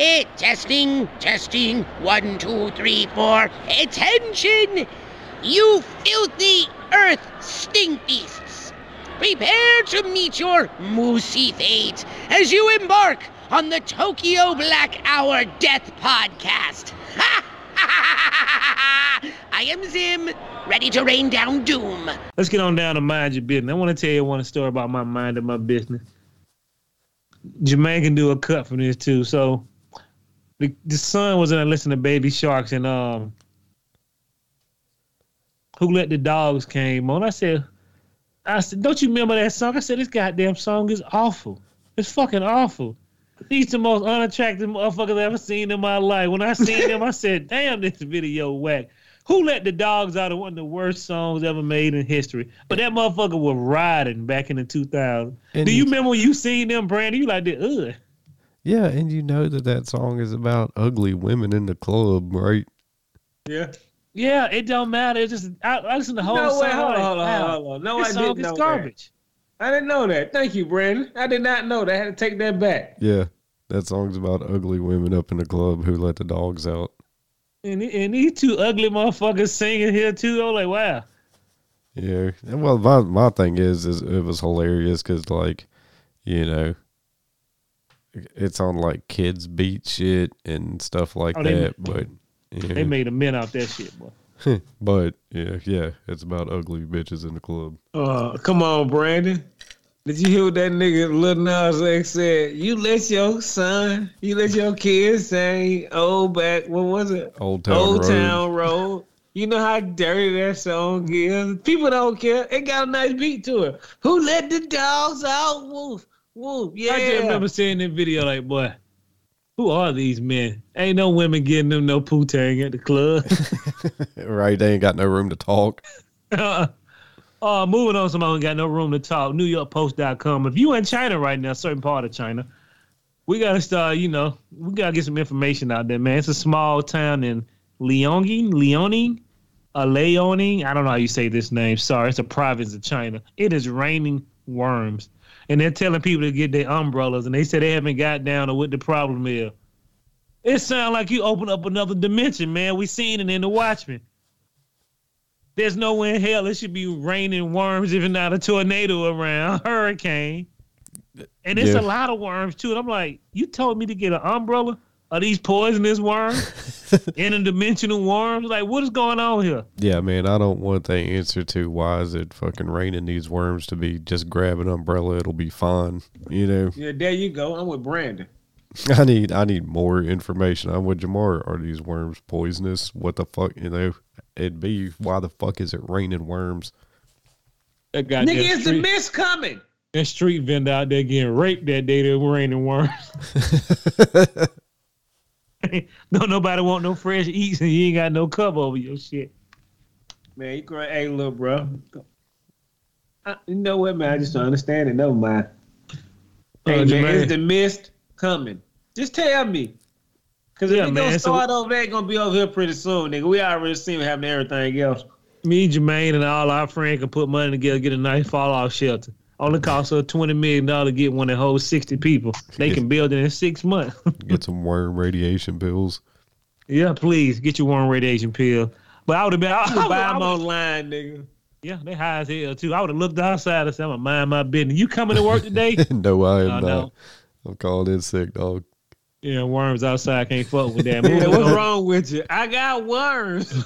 It testing, testing. One, two, three, four. Attention! You filthy earth stink beasts! Prepare to meet your moosey fate as you embark on the Tokyo Black Hour Death Podcast. I am Zim, ready to rain down doom. Let's get on down to mind your business. I want to tell you one story about my mind and my business. Jermaine can do a cut from this too. So the, the son was in there listening to Baby Sharks and um Who Let the Dogs came on. I said, I said, don't you remember that song? I said, this goddamn song is awful. It's fucking awful. He's the most unattractive motherfuckers I've ever seen in my life. When I seen him, I said, damn, this video whack. Who Let the Dogs Out of one of the worst songs ever made in history? But that motherfucker was riding back in the 2000s. And Do you remember when you seen them, Brandon? You like that, ugh. Yeah, and you know that that song is about ugly women in the club, right? Yeah. Yeah, it don't matter. It's just, I, I listen to the whole No song. way. Hold like, on, hold on, hold on. No, this I song didn't is know that. garbage. I didn't know that. Thank you, Brandon. I did not know that. I had to take that back. Yeah, that song's about ugly women up in the club who let the dogs out. And, and these two ugly motherfuckers singing here too. I'm like, wow. Yeah. And Well, my my thing is, is it was hilarious because like, you know, it's on like kids beat shit and stuff like Oh, they- that. But yeah, They made a mint out that shit, boy. but yeah, yeah, it's about ugly bitches in the club. Uh, come on, Brandon. Did you hear what that nigga Lil Nas X said? You let your son, you let your kids sing old back, what was it? Old Town Old Road. Town Road. You know how dirty that song is. People don't care. It got a nice beat to it. Who let the dogs out? Woof, woof. Yeah. I just remember seeing that video like, boy, who are these men? Ain't no women getting them no poo-tang at the club. right? They ain't got no room to talk. uh, moving on, somebody who got no room to talk. NewYorkPost.com. If you in China right now, certain part of China, we gotta start. You know, we gotta get some information out there, man. It's a small town in Liaoning, Liaoning, uh, Liaoning. I don't know how you say this name. Sorry, it's a province of China. It is raining worms, and they're telling people to get their umbrellas, and they said they haven't got down to what the problem is. It sounds like you open up another dimension, man. We seen it in the Watchmen. There's nowhere in hell it should be raining worms, even not a tornado around, hurricane. And it's Yeah. a lot of worms too. And I'm like, you told me to get an umbrella? Are these poisonous worms? Interdimensional worms? Like, what is going on here? Yeah, man, I don't want the answer to why is it fucking raining these worms to be just grab an umbrella, it'll be fine. You know, Yeah, there you go. I'm with Brandon. I need I need more information. I'm with Jamar. Are these worms poisonous? What the fuck? You know, it'd be why the fuck is it raining worms? That goddamn Nigga, it's the street, mist coming. that street vendor out there getting raped that day that raining worms. Don't nobody want no fresh eats and you ain't got no cover over your shit. Man, you cry. Hey, look, bro. I, you know what, man? I just don't understand it. Never mind. Hey, Uh, man, Jermaine. is the mist coming? Just tell me. Because if we man, so- start over there, gonna be over here pretty soon, nigga. We already seen it happening everything else. me, Jermaine, and all our friends can put money together, get a nice fallout shelter. Only costs us twenty million dollars to get one that holds sixty people. They can build it in six months. Get some worm radiation pills. yeah, please get your worm radiation pill. But I would have been. I, I, buy them online, nigga. yeah, they high as hell too. I would have looked outside and said, "I'm gonna mind my business." You coming to work today? no, I am Oh, not. no. I'm calling in sick, dog. yeah, worms outside can't fuck with that. Moving what's wrong with you? I got worms.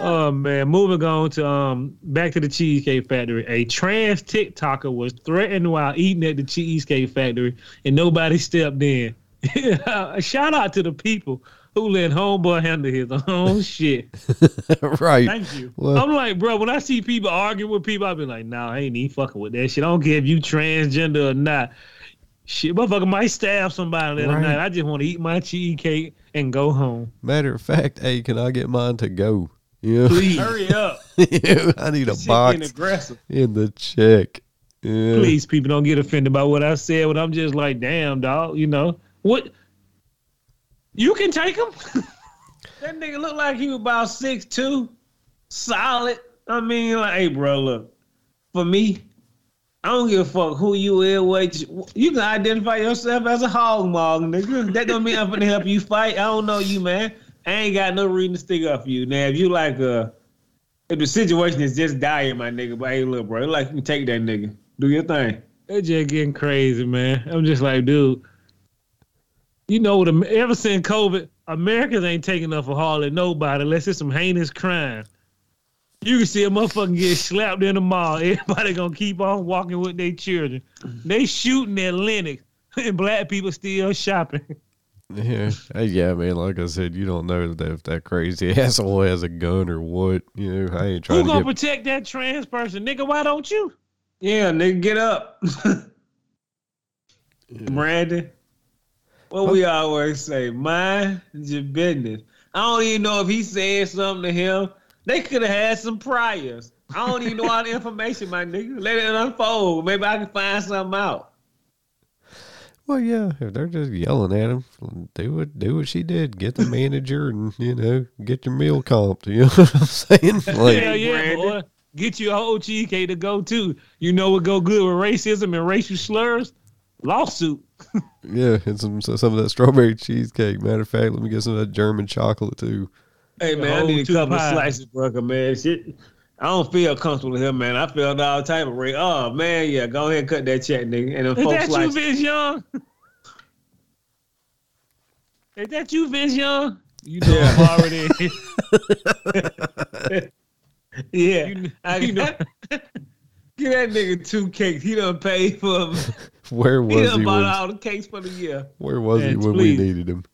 Oh man, moving on to um back to the Cheesecake Factory. A trans TikToker was threatened while eating at the Cheesecake Factory, and nobody stepped in. Shout out to the people who let homeboy handle his own shit. right. Thank you. Well- I'm like, bro, when I see people arguing with people, I be like, nah, I ain't even fucking with that shit. I don't care if you transgender or not. Shit, motherfucker might stab somebody later Right. night. I just want to eat my cheesecake and go home. Matter of fact, hey, can I get mine to go? Yeah. Please, Hurry up. I need a box aggressive. in the check. Yeah. please, people don't get offended by what I said. But I'm just like, damn, dog, you know what? You can take him. That nigga looked like he was about six two, solid. I mean, like, hey, bro, look, for me, I don't give a fuck who you is. What you, you can identify yourself as a hog mog, nigga. That don't mean I'm gonna help you fight. I don't know you, man. I ain't got no reason to stick up for you. Now, if you like uh if the situation is just dying, my nigga, but hey, look, bro, like you take that nigga. Do your thing. It's just getting crazy, man. I'm just like, dude. You know? Ever since COVID, Americans ain't taking up for hardly nobody unless it's some heinous crime. You can see a motherfucker get slapped in the mall. Everybody gonna keep on walking with their children. They shooting at Lenox, and black people still shopping. Yeah, Hey, yeah, man. Like I said, you don't know that if that crazy asshole has a gun or what. You know, I ain't trying Who gonna get. protect that trans person, nigga? Why don't you? Yeah, nigga, get up. Brandon, what we always say, mind your business. I don't even know if he said something to him. They could have had some priors. I don't even know all the information, my nigga. Let it unfold. Maybe I can find something out. Well, yeah, if they're just yelling at him, do what do what she did. Get the manager and you know get your meal comped. You know what I'm saying? Like, Hell yeah, Brandon. boy. Get you a whole cheesecake to go to. You know what go good with racism and racial slurs? Lawsuit. yeah, and some some of that strawberry cheesecake. Matter of fact, let me get some of that German chocolate too. Hey man, I need a couple pies. of slices, brother, man. Shit. I don't feel comfortable here, man. I feel all type of rate. Oh man, yeah, go ahead and cut that check, nigga. And then Is folks that like you, Vince Young? Is that you, Vince Young? You know Yeah. I'm already. Yeah. You, I, you know, Give that nigga two cakes. He done paid for them. Where He was done he bought when, all the cakes for the year. Where was he when please. we needed him?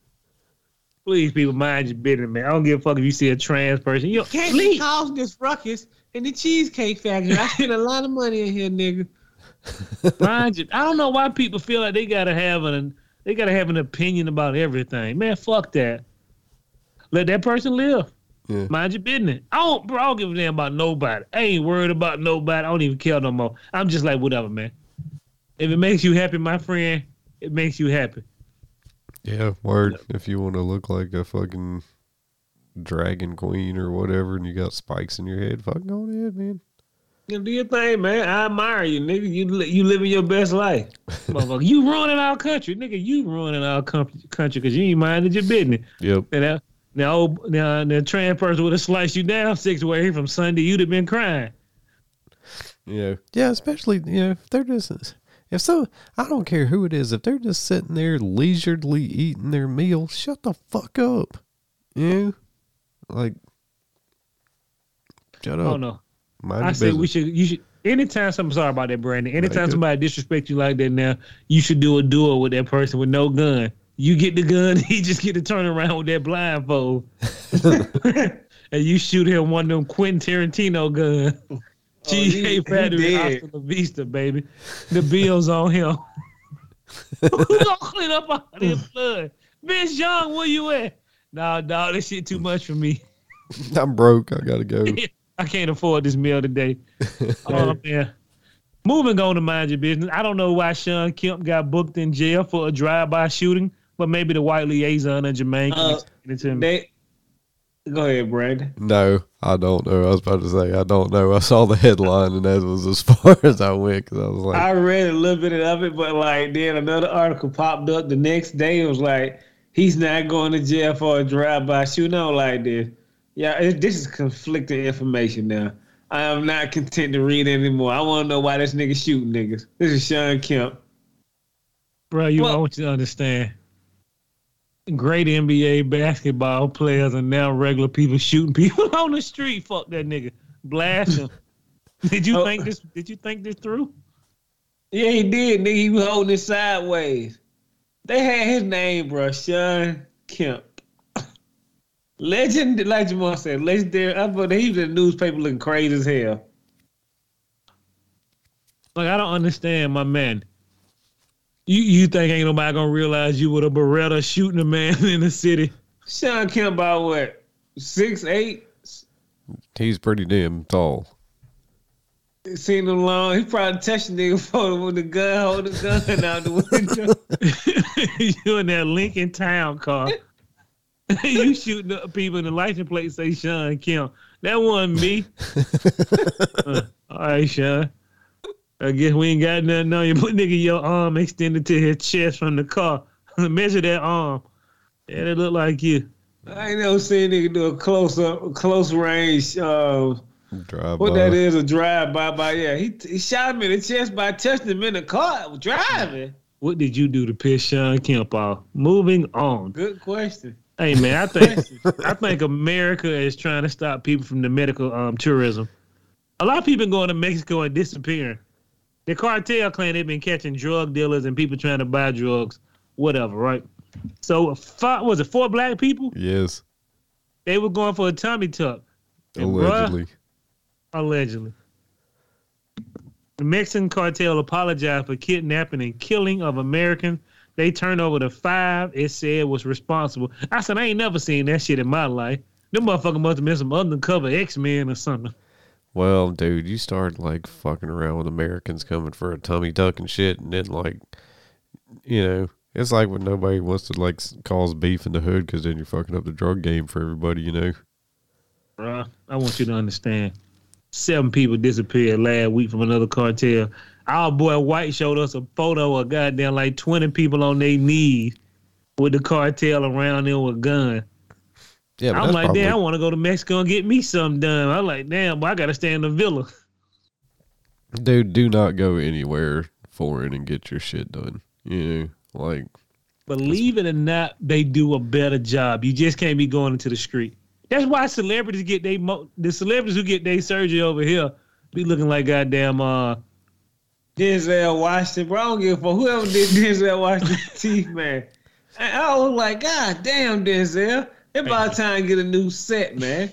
Please, people, mind your business, man. I don't give a fuck if you see a trans person. You Can't please. be causing this ruckus in the Cheesecake Factory. I spent a lot of money in here, nigga. Mind you, I don't know why people feel like they gotta have an they gotta have an opinion about everything. Man, fuck that. Let that person live. Yeah. Mind your business. I don't, bro. I don't give a damn about nobody. I ain't worried about nobody. I don't even care no more. I'm just like whatever, man. If it makes you happy, my friend, it makes you happy. Yeah, word. If you want to look like a fucking dragon queen or whatever, and you got spikes in your head, fucking go ahead, man. You do your thing, man. I admire you, nigga. You you living your best life. Motherfucker, you ruining our country, nigga. You ruining our com- country because you ain't minded your business. Yep. And now, now, old- now, the trans person would have sliced you down six ways from Sunday. You'd have been crying. Yeah. Yeah, especially, you know, if they're just, if so, I don't care who it is, if they're just sitting there leisurely eating their meal, shut the fuck up. You know? Like, shut oh, up. Oh no. Mind I say we should. You should. Anytime something. Sorry about that, Brandon. Anytime somebody disrespect you like that, now you should do a duel with that person with no gun. You get the gun, he just get to turn around with that blindfold, and you shoot him one of them Quentin Tarantino gun. Oh, Cheesecake he- he Factory, did. hasta la vista, baby. The bills on him. Who gonna clean up all this blood? Vince Young, where you at? Nah, dog, this shit too much for me. I'm broke. I gotta go. I can't afford this meal today. oh man. Moving on to mind your business. I don't know why Shawn Kemp got booked in jail for a drive-by shooting, but maybe the white liaison and Jermaine can Uh, explain it to me. They go ahead, Brandon. No, I don't know. I was about to say I don't know. I saw the headline and that was as far as I went because I was like, I read a little bit of it, but like then another article popped up the next day. It was like he's not going to jail for a drive-by shooting. I don't like this. Yeah, it, this is conflicting information now. I am not content to read anymore. I want to know why this nigga shooting niggas. This is Shawn Kemp. Bro, you I want you to understand. Great NBA basketball players are now regular people shooting people on the street. Fuck that nigga. Blast him. did you Oh. think this did you think this through? Yeah, he did, nigga. He was holding it sideways. They had his name, bro. Shawn Kemp. Legend, like Jamal said, legendary. I thought he was in the newspaper looking crazy as hell. Like I don't understand, my man. You you think ain't nobody gonna realize you with a Beretta shooting a man in the city? Shawn Kemp about what? Six, eight? he's pretty damn tall. Seen him long. He probably touched the nigga for with the gun, holding the gun out the window. you in that Lincoln Town car. you shooting up people in the license plate say Shawn Kemp. That wasn't me. Uh, all right, Shawn. I guess we ain't got nothing on you. Put nigga your arm extended to his chest from the car. Measure that arm. Yeah, it look like you. I ain't never seen nigga do a close up, close range. Uh, Drive what by. that is a drive by by. Yeah, he he shot him in the chest by touching him in the car driving. What did you do to piss Shawn Kemp off? Moving on. Good question. Hey man, I think I think America is trying to stop people from the medical um tourism. A lot of people going to Mexico and disappearing. The cartel claim they've been catching drug dealers and people trying to buy drugs, whatever, right? So, five, was it four black people? Yes, They were going for a tummy tuck. And bruh, allegedly. allegedly. The Mexican cartel apologized for kidnapping and killing of Americans. They turned over the five it said was responsible. I said, I ain't never seen that shit in my life. Them motherfucker must have been some undercover X Men or something. Well, dude, you start like fucking around with Americans coming for a tummy tuck and shit, and then like, you know, it's like when nobody wants to like cause beef in the hood because then you're fucking up the drug game for everybody, you know. Bruh, I want you to understand. Seven people disappeared last week from another cartel. Our boy White showed us a photo of goddamn like 20 people on their knees with the cartel around them with guns. Yeah, I'm like, probably, damn, I want to go to Mexico and get me something done. I'm like, damn, but I got to stay in the villa. dude, do not go anywhere foreign and get your shit done. You know, like, Believe it or not, they do a better job. You just can't be going into the street. That's why celebrities get they mo- the celebrities who get their surgery over here be looking like goddamn uh Denzel Washington, bro. I don't give a fuck. Whoever did Denzel Washington's teeth, man. I, I was like, God damn, Denzel. It's about time to get a new set, man.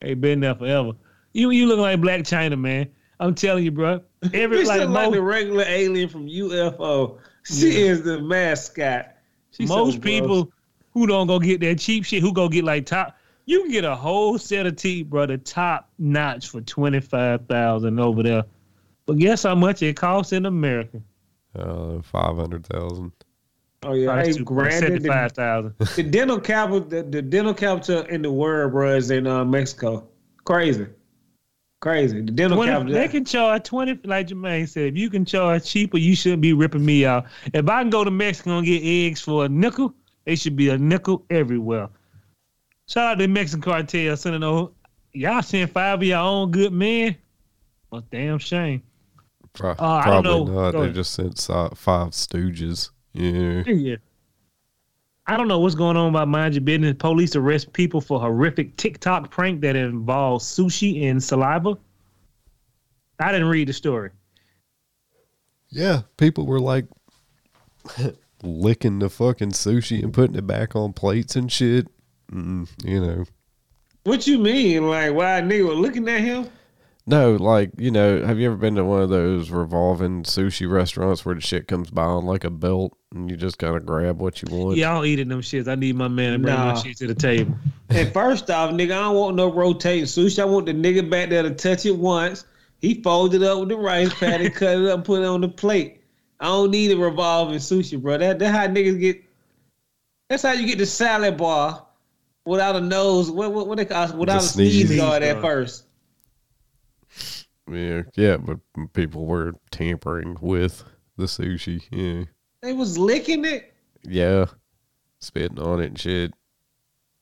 They been there forever. You you look like Blac Chyna, man. I'm telling you, bro. Every Bitch like, look like mo- the regular alien from UFO. She is the mascot. She's most gross. people who don't go get that cheap shit, who go get like top, you can get a whole set of teeth, bro, the top notch for twenty five thousand over there. But guess how much it costs in America? uh, five hundred thousand. Oh yeah, hey, granted, the, five thousand. the dental capital, the, the dental capital in the world, bro, is in uh, Mexico. Crazy, crazy. The dental capital. They can charge twenty, like Jermaine said. If you can charge cheaper, you shouldn't be ripping me out. If I can go to Mexico and get eggs for a nickel, they should be a nickel everywhere. Shout out to the Mexican cartel sending over. Y'all send five of your own good men. Well, damn shame. Pro- Uh, I don't probably know. not. Go They ahead. just sent five stooges. Yeah. Yeah. I don't know what's going on about mind your business. Police arrest people for horrific TikTok prank that involves sushi and saliva. I didn't read the story. Yeah, people were like licking the fucking sushi and putting it back on plates and shit. Mm, you know, what you mean? Like, why a nigga looking at him? No, like you know, have you ever been to one of those revolving sushi restaurants where the shit comes by on like a belt and you just kind of grab what you want? Y'all eating them shits. I need my man to bring my shit to the table. And first off, nigga, I don't want no rotating sushi. I want the nigga back there to touch it once. He folded it up with the rice patty, cut it up, put it on the plate. I don't need a revolving sushi, bro. That that's how niggas get. That's how you get the salad bar without a nose. What what, what they call it? without a sneeze. sneeze guard at first. Yeah, yeah. But people were tampering with the sushi. Yeah, They was licking it. yeah, spitting on it and shit.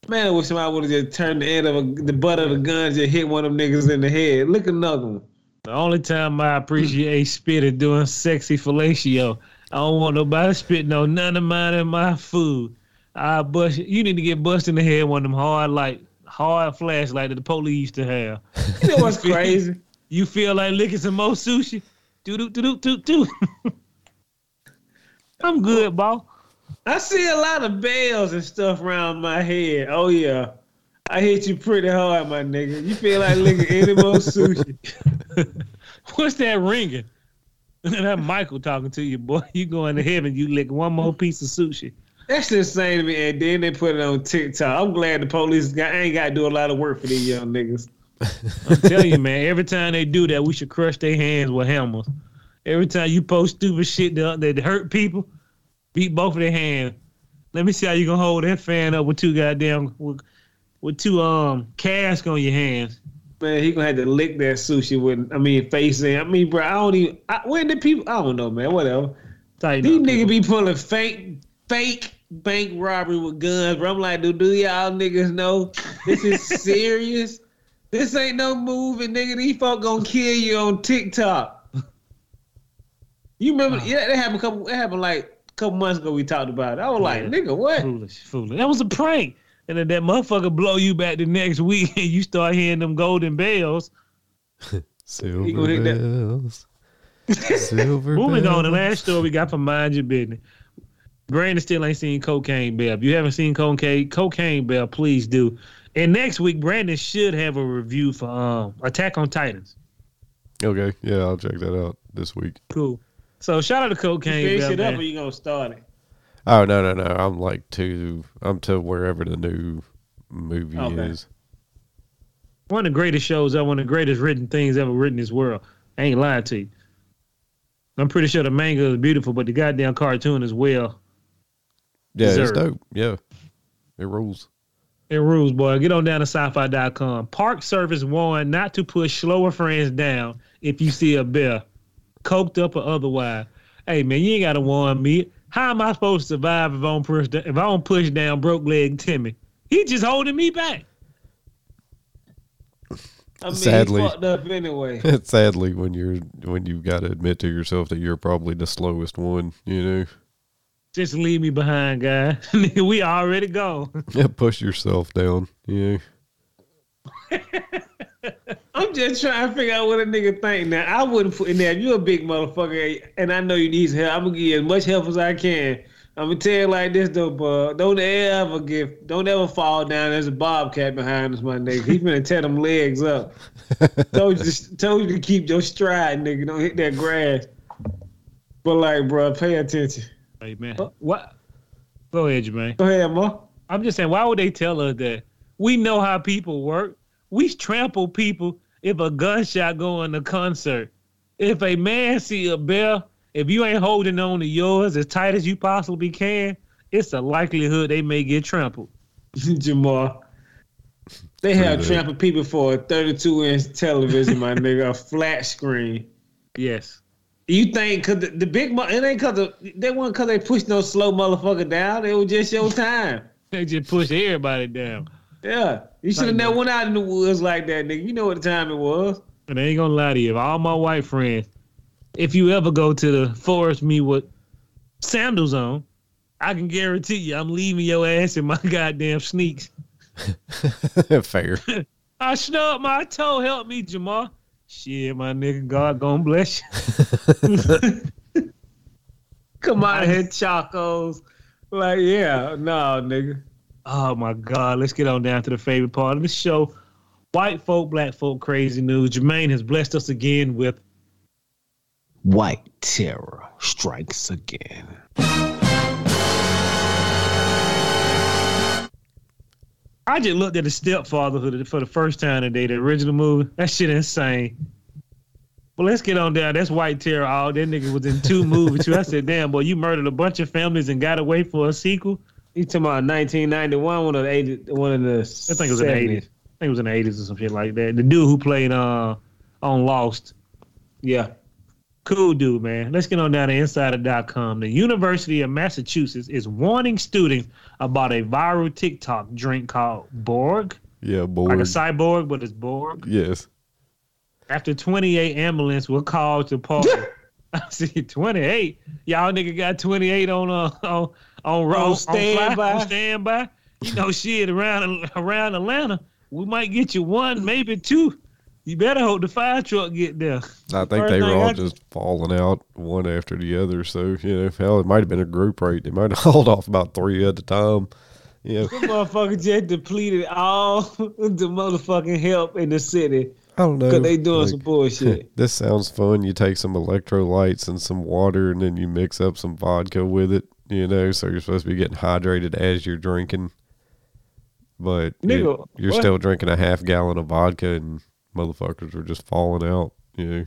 Man, I wish somebody would have just turned the end of a, the butt of the gun, just hit one of them niggas in the head. Look another one. The only time I appreciate spit is doing sexy fellatio. I don't want nobody spitting on none of mine in my food. I bust you need to get busted in the head one of them hard like hard flashlight that the police used to have. You know what's crazy? You feel like licking some more sushi? Do do do do do do. I'm good, ball. I see a lot of bells and stuff around my head. Oh yeah. I hit you pretty hard, my nigga. You feel like licking any more sushi. What's that ringing? that Michael talking to you, boy. You going to heaven? You lick one more piece of sushi. That's insane to me. And then they put it on TikTok. I'm glad the police got, ain't got to do a lot of work for these young niggas. I'm telling you, man. Every time they do that, we should crush their hands with hammers. Every time you post stupid shit that, that hurt people, beat both of their hands. Let me see how you gonna hold that fan up with two goddamn with, with two um casks on your hands. Man, he gonna have to lick that sushi with. I mean, face in. I mean, bro, I don't even. I, when the people? I don't know, man. Whatever. Tighten These niggas be pulling fake, fake bank robbery with guns. Bro, I'm like, do do y'all niggas know this is serious? This ain't no movie, nigga. These folk gonna kill you on TikTok. You remember? Ah. Yeah, that happened. A couple. It happened like a couple months ago. We talked about it. I was like, nigga, what? Foolish, foolish. That was a prank. And then that motherfucker blow you back the next week and you start hearing them golden bells. Silver gonna bells. Silver Moving on, the last story we got from Mind Your Business. Brandon still ain't seen Cocaine Bear. If you haven't seen Cocaine Cocaine Bear, please do. And next week, Brandon should have a review for um, Attack on Titans. Okay, yeah, I'll check that out this week. Cool. So shout out to You Cocaine finish Bell. it up, man. or you gonna start it? Oh no, no, no! I'm like to I'm to wherever the new movie Okay. is. One of the greatest shows ever, one of the greatest written things ever written in this world. I ain't lying to you. I'm pretty sure the manga is beautiful, but the goddamn cartoon as well. Yeah, it's dope. Yeah, it rules. It rules, boy. Get on down to sci-fi.com. Park Service warned not to push slower friends down if you see a bear, coked up or otherwise. Hey man, you ain't gotta warn me. How am I supposed to survive if I don't push if I don't push down broke leg Timmy? He just holding me back. I mean, Sadly. he fucked up anyway. Sadly, when you're when you've got to admit to yourself that you're probably the slowest one, you know, Just leave me behind, guy. we already go. yeah, push yourself down. You know, I'm just trying to figure out what a nigga think. Now, I wouldn't put in there. If you're a big motherfucker and I know you need some help, I'm gonna give you as much help as I can. I'm gonna tell you like this though, bud. Don't ever give, don't ever fall down. There's a bobcat behind us, my nigga. He finna tear them legs up. told you, to, told you to keep your stride, nigga. Don't hit that grass. But like, bro, pay attention. Hey man. What go ahead, Jermaine. Go ahead, Mo. I'm just saying, why would they tell us that? We know how people work. We trample people if a gunshot go in a concert. If a man see a bear, if you ain't holding on to yours as tight as you possibly can, it's a likelihood they may get trampled. Jamal. They have Pretty trampled people for a 32 inch television, my nigga, a flat screen. Yes. You think cause the, the big mo- it ain't cause the, they wasn't cause they pushed no slow motherfucker down. It was just your time. They just push everybody down. Yeah, you should have Like never went out in the woods like that, nigga. You know what the time it was. And I ain't gonna lie to you, If all my white friends, if you ever go to the forest me with sandals on, I can guarantee you I'm leaving your ass in my goddamn sneaks. fair. I snubbed my toe. Help me, Jamal. Shit, my nigga. God gonna bless you. Come out here, chacos. Like, yeah, no, nigga. Oh my God. Let's get on down to the favorite part of the show. White folk, black folk, crazy news. Jermaine has blessed us again with White terror strikes again. I just looked at the stepfather for the, first time today, the original movie. That shit insane. But let's get on down. That's White Terror. All that nigga was in two movies too. I said, damn, boy, you murdered a bunch of families and got away for a sequel. You talking about 1991, one of the 80, one of the I think it was in the 80s. I think it was in the 80s or some shit like that. The dude who played uh on Lost. Yeah. Cool dude, man. Let's get on down to insider.com. The University of Massachusetts is warning students about a viral TikTok drink called Borg. Yeah, Borg. Like a bored. cyborg, but it's Borg. yes. After 28 ambulance were called to party. I see 28. Y'all nigga got 28 on uh on on road on standby. on standby. You know shit around around Atlanta. We might get you one, maybe two. You better hope the fire truck get there. I think they were all I- just falling out one after the other. So, you know, hell, it might have been a group rate. They might have hauled off about three at a time. You know, Them motherfuckers just depleted all the motherfucking help in the city I don't know. because they doing like, some bullshit. this sounds fun. You take some electrolytes and some water, and then you mix up some vodka with it. You know, so you're supposed to be getting hydrated as you're drinking, but Nigga, you're what? still drinking a half gallon of vodka, and motherfuckers are just falling out. You know,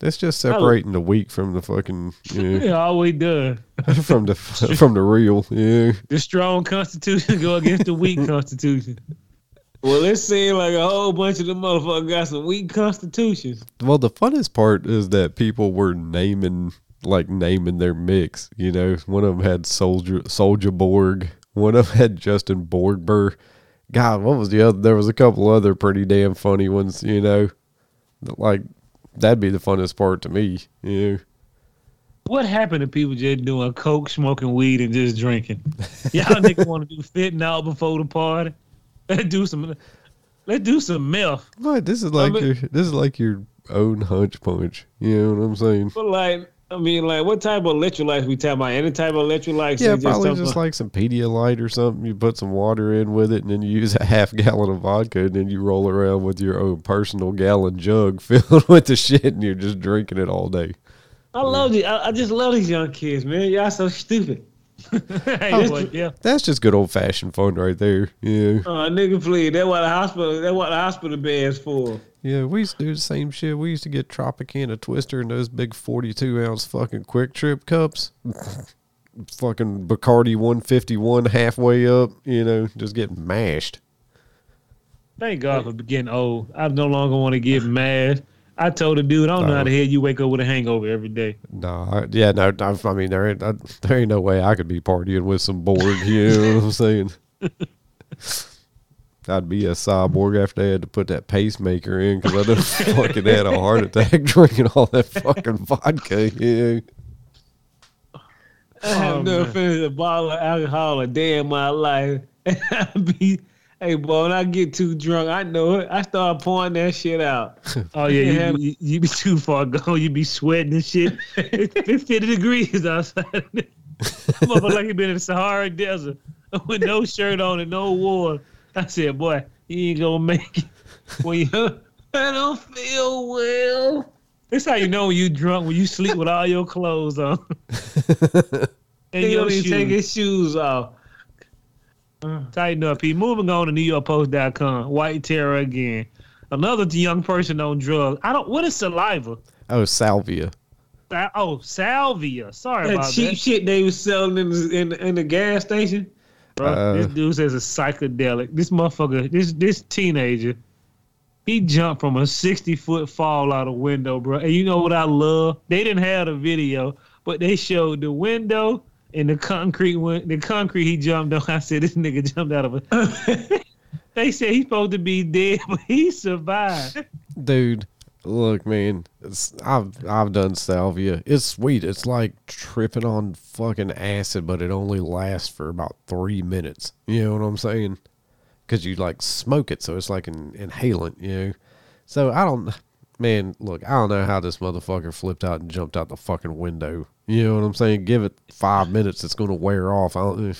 that's just separating the weak from the fucking, you know, Yeah, always does. from the from the real. Yeah, The strong constitution go against the weak constitution. Well, it seemed like a whole bunch of the motherfuckers got some weak constitutions. Well, the funnest part is that people were naming like naming their mix. You know, one of them had Soldier Soldier Borg. One of them had Justin Borgber. God, what was the other? There was a couple other pretty damn funny ones. You know, like that'd be the funnest part to me. You know. What happened to people just doing coke, smoking weed, and just drinking? Y'all niggas want to do fitting out before the party? Let's do some. Let's do some meth. What? This is like mean- your this is like your own hunch punch. You know what I'm saying? But like, I mean, like, what type of electrolytes we talking about? Any type of electrolytes? Yeah, probably something- just like some Pedialyte or something. You put some water in with it, and then you use a half gallon of vodka, and then you roll around with your own personal gallon jug filled with the shit, and you're just drinking it all day. I love these. I, I just love these young kids, man. Y'all so stupid. hey, oh, boy, yeah. That's just good old fashioned fun right there. Yeah, Oh, nigga, please. That's what the hospital. That's what the hospital bed's for. Yeah. We used to do the same shit. We used to get Tropicana Twister in those big forty-two ounce fucking QuikTrip cups. fucking Bacardi one fifty one halfway up. You know, just getting mashed. Thank God for getting old. I no longer want to get mad. I told the dude, I don't know how the hell you wake up with a hangover every day. No, I, yeah, no. I, I mean, there ain't I, there ain't no way I could be partying with some Borg. You know what I'm saying? I'd be a cyborg after they had to put that pacemaker in because I done fucking had a heart attack drinking all that fucking vodka. Yeah, I have Oh, never man. finished a bottle of alcohol a day in my life. I be, hey, boy, when I get too drunk, I know it. I start pouring that shit out. Oh yeah, Yeah. you, you, you be too far gone. You be sweating and shit. It's 50 degrees outside. Motherfucker like you've been in the Sahara Desert with no shirt on and no water. I said, boy, you ain't gonna make it. When you, I don't feel well. this how you know when you drunk when you sleep with all your clothes on. and He your don't even take shoes. his shoes off. Mm. Tighten up, P. Moving on to NewYorkPost.com. White terror again. Another young person on drugs. I don't. What is saliva? oh salvia. Sa- Oh, salvia. Sorry about That about cheap that. shit they was selling in the, in, in the gas station. Bro, Uh, this dude says a psychedelic. This motherfucker, this this teenager, he jumped from a sixty foot fall out a window, bro. And you know what I love? They didn't have the video, but they showed the window and the concrete Went, the concrete he jumped on. I said this nigga jumped out of a. they said he's supposed to be dead, but he survived. Dude, look, man, it's, I've I've done salvia. It's sweet. It's like tripping on fucking acid, but it only lasts for about three minutes. You know what I'm saying? Because you like smoke it, so it's like an inhalant. You know. So I don't, man. Look, I don't know how this motherfucker flipped out and jumped out the fucking window. You know what I'm saying? Give it five minutes, it's gonna wear off. I don't,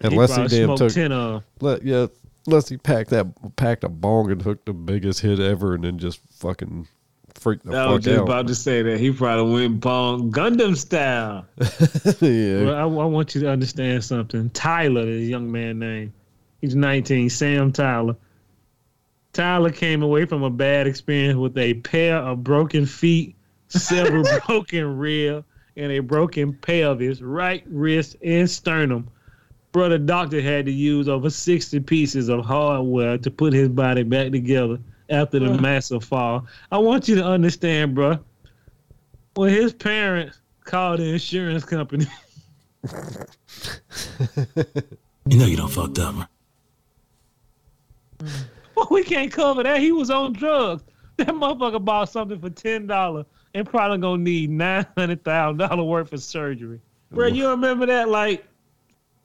unless he, probably damn took ten 'em. let yeah, unless he packed that packed a bong and hooked the biggest hit ever, and then just fucking freaked the I was fuck just out. about to say that he probably went bong Gundam style. yeah, Well, I, I want you to understand something. Tyler, the young man name. He's 19. Sam Tyler. Tyler came away from a bad experience with a pair of broken feet, several broken rib, and a broken pelvis, right wrist, and sternum. Bro, the doctor had to use over 60 pieces of hardware to put his body back together after the massive fall. I want you to understand, bro. When his parents called the insurance company You know you done fucked up, man. Well, we can't cover that. He was on drugs. That motherfucker bought something for ten dollars and probably gonna need nine hundred thousand dollar worth of surgery. Bro, you remember that? Like,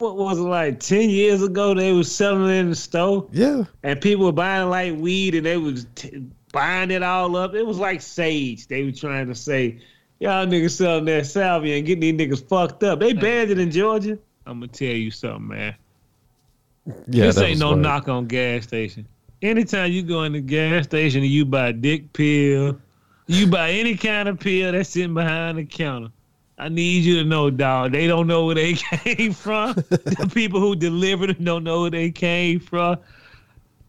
what was it like? Ten years ago, they was selling it in the store, yeah. and people were buying like weed, and they was t- buying it all up. It was like sage. They were trying to say, y'all niggas selling that salvia and getting these niggas fucked up. They banned it in Georgia. I'm gonna tell you something, man. Yeah, this ain't no right. knock on gas station. Anytime you go in the gas station and you buy dick pill, you buy any kind of pill that's sitting behind the counter. I need you to know, dog. They don't know where they came from. the people who delivered them don't know where they came from.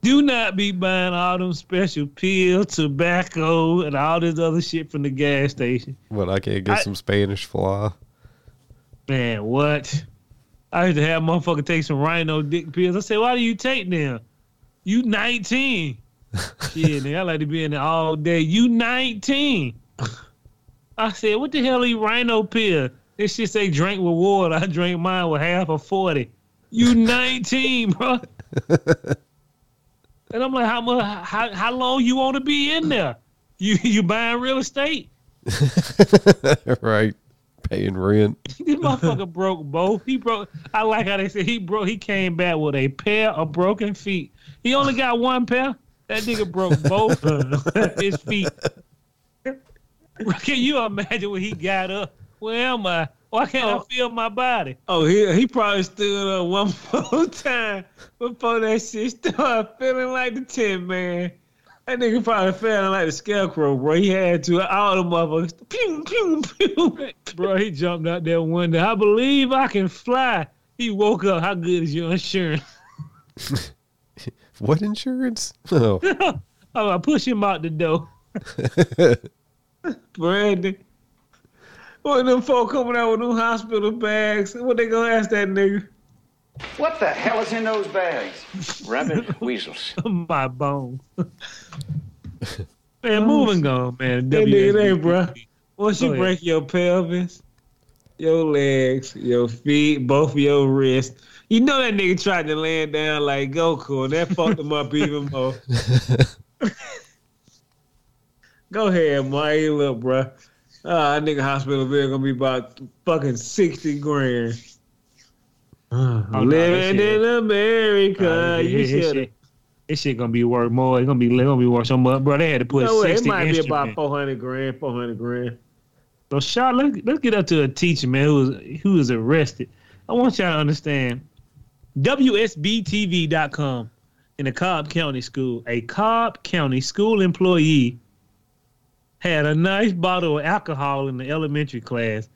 Do not be buying all them special pills, tobacco, and all this other shit from the gas station. What I can't get I- some Spanish fly. Man, what? I used to have motherfucker take some rhino dick pills. I said, why do you take them? You 19. Shit, nigga, I like to be in there all day. You 19. I said, what the hell you rhino pill? This shit say drink with water. I drank mine with half of 40. You 19, bro. and I'm like, how much how how long you want to be in there? You you buying real estate? right. Paying rent. This motherfucker broke both. He broke. I like how they said he broke. He came back with a pair of broken feet. He only got one pair. That nigga broke both of his feet. Can you imagine when he got up? Where am I? Why can't I Oh. feel my body? Oh, he he probably stood up one more time before that shit started feeling like the Tin Man. That nigga probably feeling like the Scarecrow, bro. He had to all the motherfuckers. Pew pew pew. Bro, he jumped out that window. I believe I can fly. He woke up. How good is your insurance? What insurance? Oh, Oh, I push him out the door. Brandon. What them folk coming out with them hospital bags? What they gonna ask that nigga? What the hell is in those bags? Rabbit weasels. my bones. man, moving on, man. That nigga there, bro. Once you break your pelvis, your legs, your feet, both of your wrists, you know that nigga tried to land down like Goku, and that fucked him up even more. Go ahead, Mike. Look, bro. Ah, that nigga hospital bill gonna be about fucking sixty grand. no, that Living shit- in America, Uh, you should. shit, his shit gonna be worth more. It's gonna be it's gonna be worth so much, bro. They had to put No, it sixty might be about four hundred grand. Four hundred grand. So, Shaw, let's let's get up to a teacher, man, who was who was arrested. I want y'all to understand. WSBTV.com in a Cobb County School, a Cobb County school employee had a nice bottle of alcohol in the elementary class.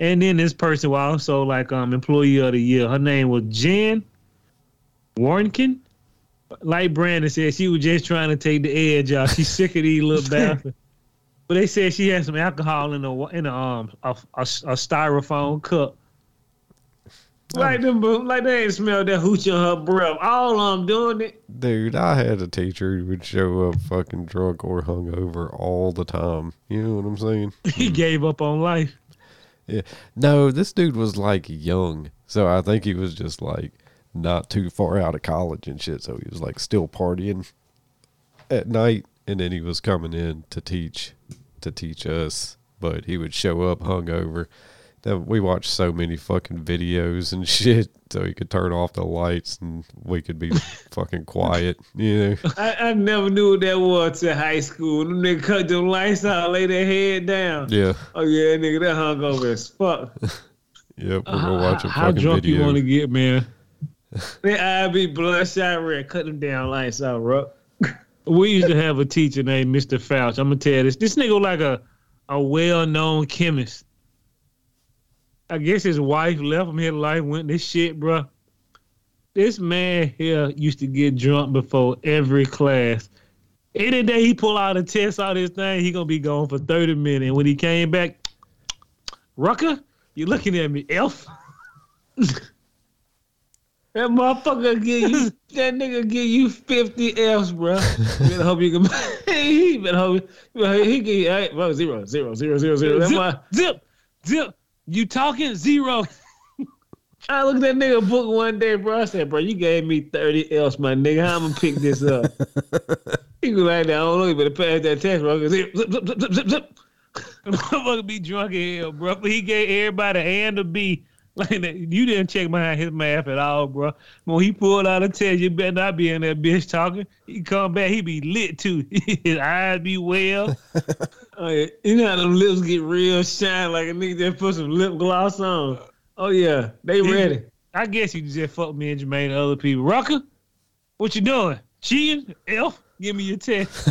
And then this person was also like um employee of the year. Her name was Jen Warnkin. Like Brandon said, she was just trying to take the edge off. She's sick of these little bastards. But they said she had some alcohol in a in a um a, a, a styrofoam cup. Like oh. them, like they ain't smelled that hooch in her breath. All of them doing it. dude, I had a teacher who would show up fucking drunk or hungover all the time. You know what I'm saying? He gave up on life. Yeah. No, this dude was like young. So I think he was just like not too far out of college and shit. So he was like still partying at night and then he was coming in to teach to teach us. But he would show up hungover. Then we watched so many fucking videos and shit so he could turn off the lights and we could be fucking quiet, you know. I, I never knew what that was till high school. Them niggas cut them lights out, lay their head down. Yeah. Oh yeah, nigga, that hungover as fuck. Yep, we're gonna uh, watch a How fucking drunk video. you want to get, man? Their eye be bloodshot red. Cut them down lights out, bro. We used to have a teacher named Mr. Fouch. I'm gonna tell you this. This nigga like a a well known chemist. I guess his wife left him. His life went this shit, bro. This man here used to get drunk before every class. Any day he pull out a test out his thing, he gonna be gone for 30 minutes. And when he came back, Rucker, you looking at me, elf? That motherfucker give you that nigga give you fifty F's, bro. You better hope you can. he better hope he, better- he give you bro, zero, zero, zero, zero, zero. Zip, zip, zip. You talking zero? I looked at that nigga book one day, bro. I said, bro, you gave me 30 L's, my nigga. How I'm gonna pick this up? he go like that. I don't know. You better pass that test, bro. Zip, zip, zip, zip, zip, zip, zip. Motherfucker be drunk as hell, bro. But he gave everybody a and a B. Like that. You didn't check behind his math at all, bro. When he pulled out a test, you better not be in that bitch talking. He come back, he be lit too. his eyes be well. Oh, yeah. You know how them lips get real shine like a nigga just put some lip gloss on. Oh yeah, they ready. I guess you just fuck me and Jermaine and other people. Rucker, what you doing? Cheating? Elf, give me your test.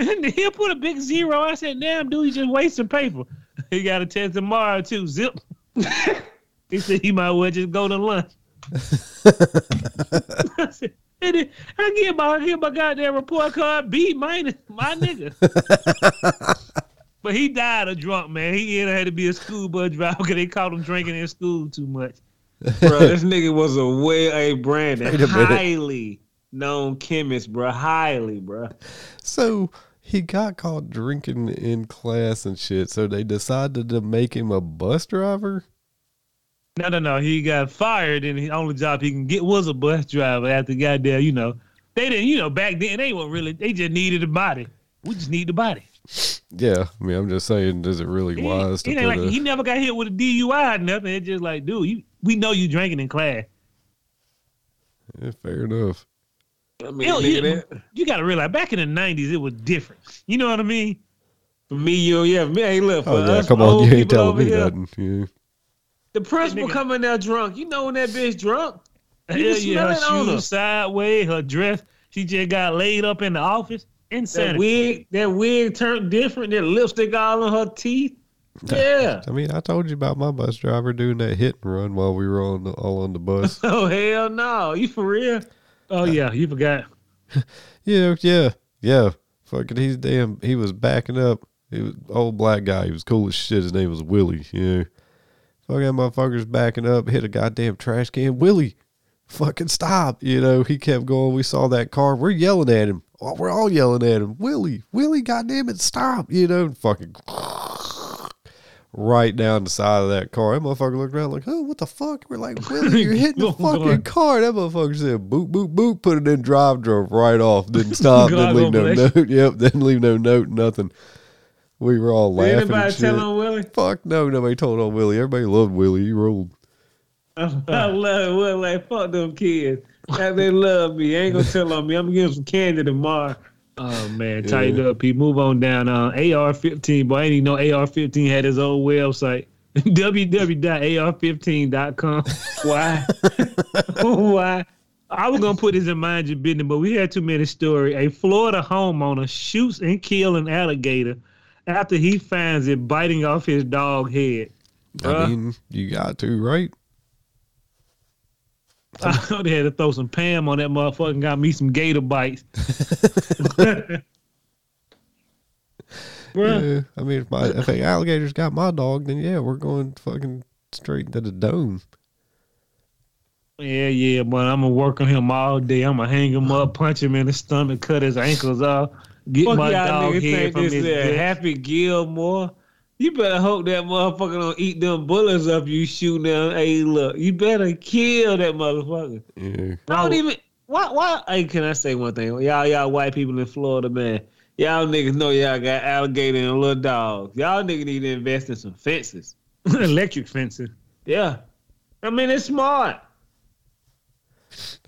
and he'll put a big zero. I said, damn, dude, you just wasting paper. He got a test tomorrow too. Zip. he said he might well just go to lunch. I said, and I get my I get my goddamn report card B minus my nigga. but he died a drunk man. He either had to be a school bus driver because they caught him drinking in school too much. bro, this nigga was a way a brand a highly known chemist, bro, highly, bro. So he got caught drinking in class and shit. So they decided to make him a bus driver. No, no, no. He got fired, and the only job he can get was a bus driver. After goddamn, you know, they didn't, you know, back then they weren't really. They just needed a body. We just need the body. Yeah, I mean, I'm just saying, is it really It, wise to it like a, he never got hit with a DUI or nothing. It's just like, dude, you, we know you drinking in class. Yeah, fair enough. I mean, Hell, you, you got to realize, back in the '90s, it was different. You know what I mean? for me, you, yeah, me, hey, look, for Oh yeah, us come on, you ain't telling me here, nothing. Yeah. The principal Nigga. coming there drunk. You know when that bitch drunk? You Hell yeah, smell her it shoes sideways, her dress. She just got laid up in the office. That Insanity. wig, that wig turned different. That lipstick all on her teeth. Yeah. I mean, I told you about my bus driver doing that hit and run while we were on the, all on the bus. Oh hell no! You for real? Oh uh, yeah, you forgot. yeah, yeah, yeah. Fucking, he's damn. He was backing up. He was old black guy. He was cool as shit. His name was Willie. Yeah. Fucking that motherfucker's backing up, hit a goddamn trash can. Willie, fucking stop. You know, he kept going. We saw that car. We're yelling at him. Oh, we're all yelling at him. Willie, Willie, goddamn it, stop. You know, fucking right down the side of that car. That motherfucker looked around like, oh, what the fuck? We're like, Willie, you're hitting the Oh, fucking car. That motherfucker said, boop, boop, boop, put it in drive, drove right off. Didn't stop, didn't leave no note. Yep, didn't leave no note, nothing. We were all Did laughing. anybody shit. tell on Willie? Fuck no, nobody told on Willie. Everybody loved Willie. He rolled. I love Willie. Like fuck them kids. They love me. Ain't gonna tell on me. I'm gonna give them some candy tomorrow. Oh man, tighten up, Pete. Move on down. Uh, AR-15, boy, I didn't even know AR-15 had his own website. www.ar15.com. Why? Why? I was gonna put this in mind your business, but we had too many stories. A Florida homeowner shoots and kills an alligator after he finds it biting off his dog head. I Bruh. mean, you got to, right? I they had to throw some Pam on that motherfucker and got me some gator bites. Yeah. I mean, if, my, if an alligator's got my dog, then yeah, we're going fucking straight into the dome. Yeah, yeah, but I'm gonna work on him all day. I'm gonna hang him up, punch him in the stomach, cut his ankles off, get Fuck my dog head from his is. Happy Gilmore. You better hope that motherfucker don't eat them bullets up you shooting them. Hey, look, you better kill that motherfucker. Yeah. I don't even. Why? Why? Hey, can I say one thing? Y'all, y'all white people in Florida, man. Y'all niggas know y'all got alligator and little dogs. Y'all niggas need to invest in some fences. Electric fences. Yeah, I mean it's smart.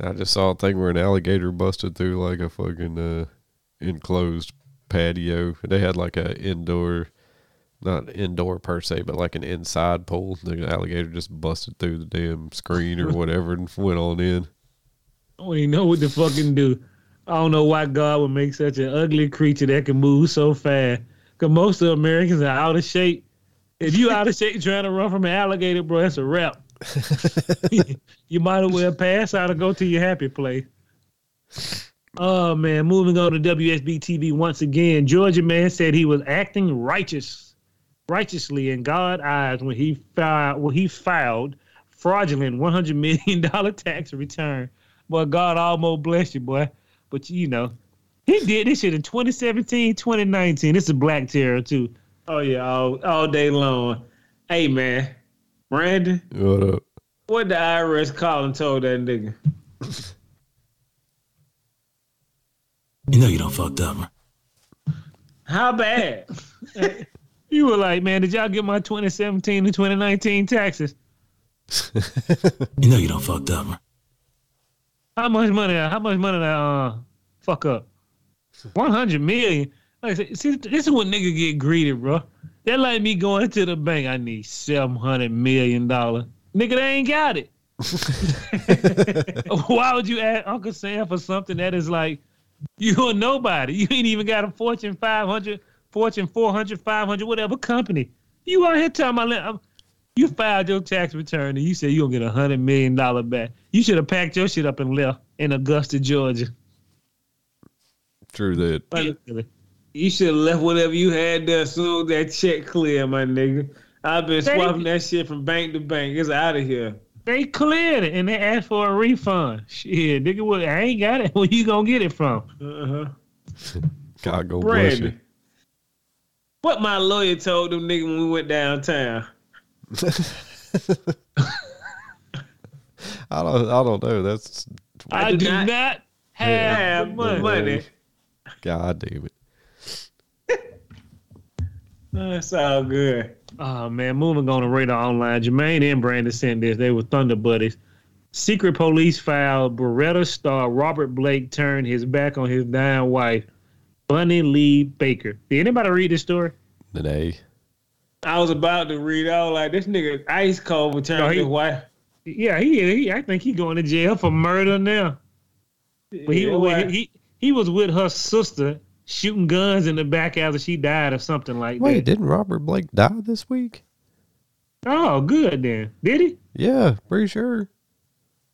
I just saw a thing where an alligator busted through like a fucking uh, enclosed patio. They had like a indoor, not indoor per se, but like an inside pool. The alligator just busted through the damn screen or whatever and went on in. I don't even know what to fucking do. I don't know why God would make such an ugly creature that can move so fast. Cause most of Americans are out of shape. If you out of shape trying to run from an alligator, bro, that's a wrap. you might as well pass out and go to your happy place. Oh man, moving on to WSB TV once again. Georgia man said he was acting righteous, righteously in God's eyes when he filed when he filed fraudulent one hundred million dollar tax return. Boy, God almost bless you, boy. But you know, he did this shit in 2017, 2019. This is black terror too. Oh yeah, all, all day long. Hey man, Brandon, What up? what the IRS called and told that nigga? You know you don't fucked up. How bad? You were like, man, did y'all get my 2017 and 2019 taxes? You know you don't fucked up. How much money? How much money? Did I, uh, fuck up. 100 million. Like said, see, this is when nigga get greedy, bro. That like me going to the bank. I need 700 million dollars. Nigga, they ain't got it. Why would you ask Uncle Sam for something that is like you a nobody? You ain't even got a Fortune 500, Fortune 400, 500, whatever company. You out here talking about you filed your tax return and you said you're gonna get a hundred million dollar back. You should have packed your shit up and left in Augusta, Georgia. True that. Like, You should have left whatever you had there as soon that check clear, my nigga. I've been Thank swapping you. that shit from bank to bank. It's out of here. They cleared it and they asked for a refund. Shit, nigga, what? I ain't got it. Where you gonna get it from? Uh-huh. God go bless you. Brandy. What my lawyer told them nigga when we went downtown. I don't. I don't know. That's I, do do not not, have, Have the the money. money. God damn it. That's all good. Oh man, moving on to radar online. Jermaine and Brandon sent this. They were Thunder Buddies. Secret police file Baretta star Robert Blake turned his back on his dying wife, Bonny Lee Bakley. Did anybody read this story? Today. I was about to read out like this nigga ice cold for turning No, his wife. Yeah, he, he I think he going to jail for murder now. But he, Yeah, why- he he was with her sister shooting guns in the back after she died or something like Wait, that. didn't Robert Blake die this week? Oh, good then. Did he? Yeah, pretty sure.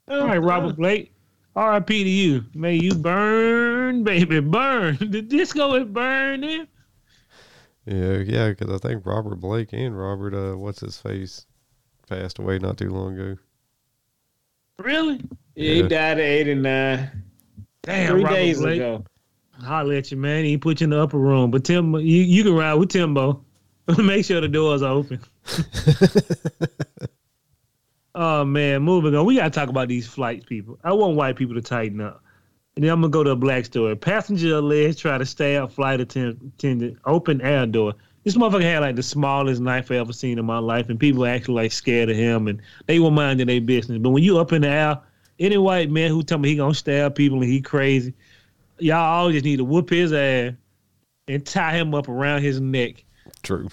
All right, Robert Blake. R.I.P. to you. May you burn, baby, burn. The disco is burning. Yeah, yeah, because I think Robert Blake and Robert, uh, what's his face, passed away not too long ago. Really? Yeah, he died at 89. Damn, Three Robert days Blake. ago. Holler at you, man. He put you in the upper room. But Tim, you, you can ride with Timbo. Make sure the doors are open. oh man, moving on. We gotta talk about these flights, people. I want white people to tighten up. And then I'm gonna go to a black story. Passenger alleged try to stab flight attend- attendant open air door. This motherfucker had like the smallest knife I ever seen in my life, and people actually like scared of him, and they were minding their business. But when you up in the air, any white man who tell me he gonna stab people and he crazy, y'all all just need to whoop his ass and tie him up around his neck. True.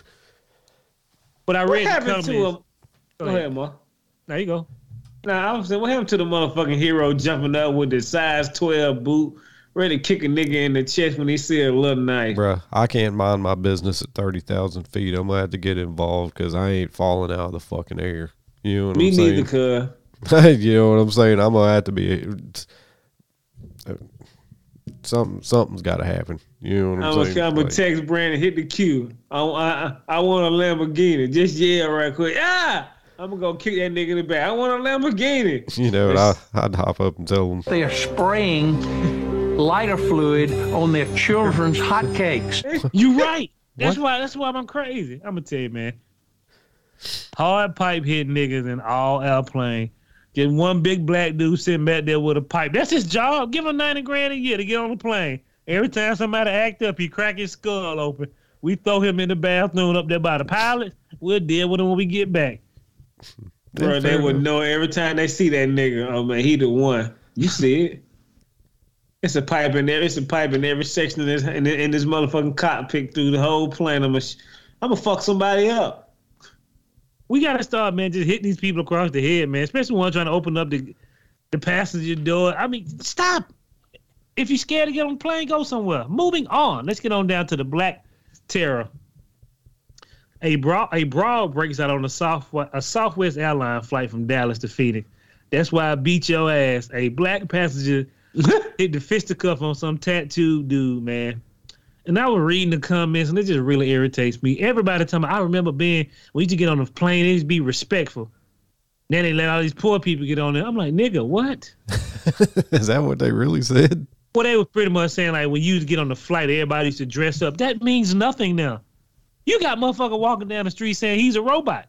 But I What read the comments. to him? Go Go ahead. ahead, Ma. There you go. Nah, I was saying, what happened to the motherfucking hero jumping up with the size 12 boot, ready to kick a nigga in the chest when he see a little knife? Bruh, I can't mind my business at 30,000 feet. I'm going to have to get involved because I ain't falling out of the fucking air. You know what Me I'm saying? Me neither, saying? cuz. you know what I'm saying? I'm going to have to be. Something, something's got to happen. You know what I'm, I'm saying? I'm gonna Like, text Brandon, hit the cue. I, I, I want a Lamborghini. Just yell right quick. Ah! I'm gonna go kick that nigga in the back. I want a Lamborghini. you know, I, I'd hop up and tell them, They are spraying lighter fluid on their children's hotcakes. You're right. That's why. That's why I'm crazy. I'm gonna tell you, man. Hard pipe hit niggas in all airplane. Get one big black dude sitting back there with a pipe. That's his job. Give him ninety grand a year to get on the plane. Every time somebody act up, he crack his skull open. We throw him in the bathroom up there by the pilot. We'll deal with him when we get back. Bro, they would know every time they see that nigga. Oh man, he the one. You see it. It's a pipe in there. It's a pipe in every section of this in, in this motherfucking cockpit through the whole plane. I'm gonna, I'm gonna fuck somebody up. We gotta start, man, just hitting these people across the head, man. Especially one trying to open up the the passenger door. I mean, stop. If you're scared to get on the plane, go somewhere. Moving on. Let's get on down to the Black Terror. A brawl, a brawl breaks out on a South a Southwest airline flight from Dallas to Phoenix. That's why I beat your ass. A black passenger hit the fisticuff on some tattooed dude, man. And I was reading the comments, and it just really irritates me. Everybody telling me, I remember being when you used to get on the plane, they used to be respectful. Then they let all these poor people get on there. I'm like, nigga, what? is that what they really said? Well, they were pretty much saying like when you used to get on the flight, everybody used to dress up. That means nothing now. You got motherfucker walking down the street saying he's a robot.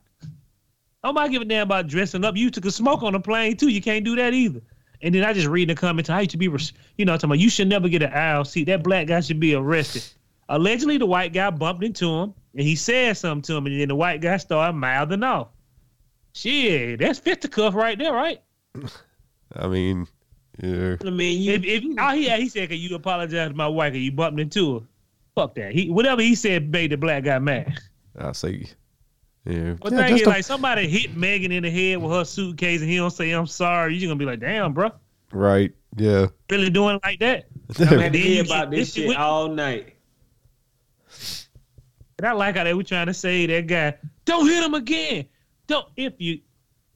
Nobody give a damn about dressing up. You took a smoke on the plane too. You can't do that either. And then I just read in the comments, I used to be, res- you know, talking about you should never get an aisle seat. That black guy should be arrested. Allegedly, the white guy bumped into him and he said something to him, and then the white guy started mouthing off. Shit, that's fisticuff right there, right? I mean, yeah. I mean, you, If, if all he he said, "Can you apologize to my wife? Cause you bumped into her." Fuck that. He whatever he said made the black guy mad. I see. Yeah. But yeah, thing is, a- like somebody hit Megan in the head with her suitcase, and he don't say, "I'm sorry." You're gonna be like, "Damn, bro, right. Yeah. really doing like that?" I had then to you hear about this this shit shit with- all night. And I like how they were trying to say that guy, "Don't hit him again." Don't if you,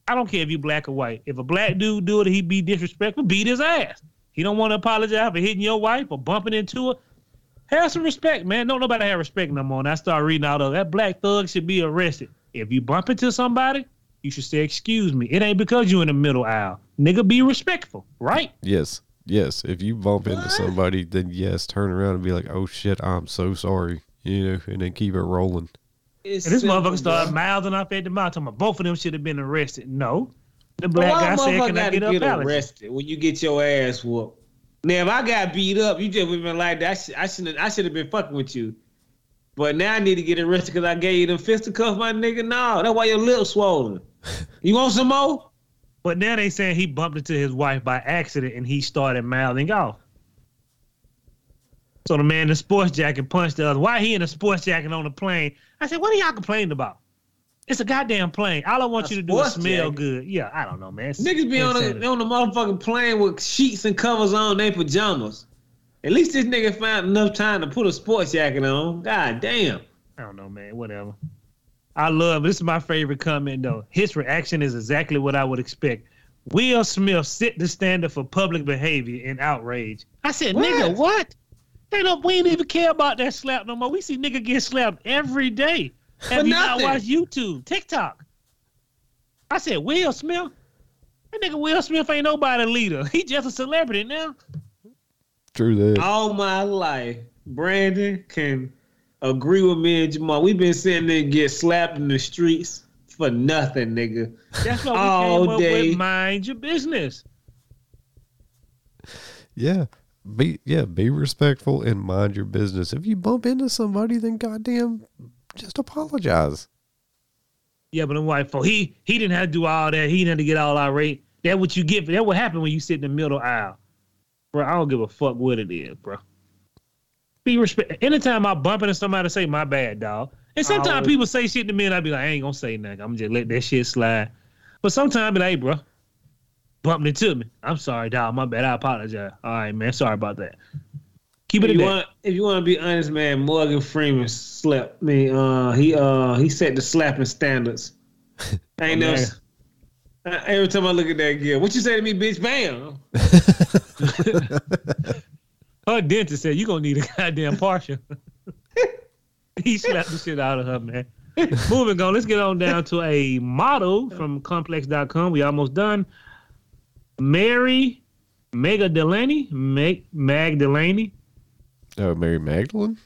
I don't care if you black or white. If a black dude do it, he be disrespectful. Beat his ass. He don't want to apologize for hitting your wife or bumping into her. Have some respect, man. Don't nobody have respect no more. And I start reading out of that black thug should be arrested. If you bump into somebody, you should say excuse me. It ain't because you in the middle aisle. Nigga, be respectful, right? Yes. Yes. If you bump into somebody, then yes, turn around and be like, "Oh shit, I'm so sorry," you know, and then keep it rolling. It's And this simple, motherfucker started bro. mouthing off at the mouth. Talking about both of them should have been arrested. No. The black why guy said, Can I gotta get up arrested when you get your ass whooped? Now, if I got beat up, you just would have been like that. I, sh- I shouldn't. I should have been fucking with you. But now I need to get arrested because I gave you them fisticuffs, my nigga. No, that's why your lips swollen. You want some more? But now they saying he bumped into his wife by accident and he started mouthing off. So the man in the sports jacket punched the other. Why he in a sports jacket on the plane? I said, what are y'all complaining about? It's a goddamn plane. All I want A you to do is smell jacket? good. Yeah, I don't know, man. It's Niggas be on the, on the motherfucking plane with sheets and covers on their pajamas. At least this nigga found enough time to put a sports jacket on. God damn. I don't know, man. Whatever. I love. This is my favorite comment though. His reaction is exactly what I would expect. Will Smith set the standard for public behavior and outrage. I said, What? nigga, what? They don't. We ain't even care about that slap no more. We see nigga get slapped every day. Have For you not nothing. watched YouTube, TikTok? I said, Will Smith. That nigga Will Smith ain't nobody leader. He just a celebrity now. True that. All my life, Brandon can agree with me and Jamal. We've been sitting there and get slapped in the streets for nothing, nigga. That's why we All came up day. with mind your business. Yeah. Be yeah, be respectful and mind your business. If you bump into somebody, then goddamn just apologize. Yeah, but I'm white folk. He he didn't have to do all that. He didn't have to get all irate. That what you get. That what happened when you sit in the middle aisle, bro. I don't give a fuck what it is, bro. Be respect. Anytime I bump into somebody, say my bad, dog. And sometimes Always. people say shit to me, and I be like, I ain't gonna say nothing. I'm just let that shit slide. But sometimes I be like, hey, bro, bumped into me. I'm sorry, dog. My bad. I apologize. All right, man. Sorry about that. Keep it If in you want, if you want to be honest, man, Morgan Freeman slept me. Uh, he uh he set the slapping standards. I ain't Oh, never. man. Uh, Every time I look at that gear, what you say to me, bitch? Bam. Her dentist said you gonna need a goddamn partial. he slapped the shit out of her, man. Moving on, let's get on down to a model from complex.com. We almost done. Mary Mega Delaney, Meg Magdalene. Oh, Mary Magdalene?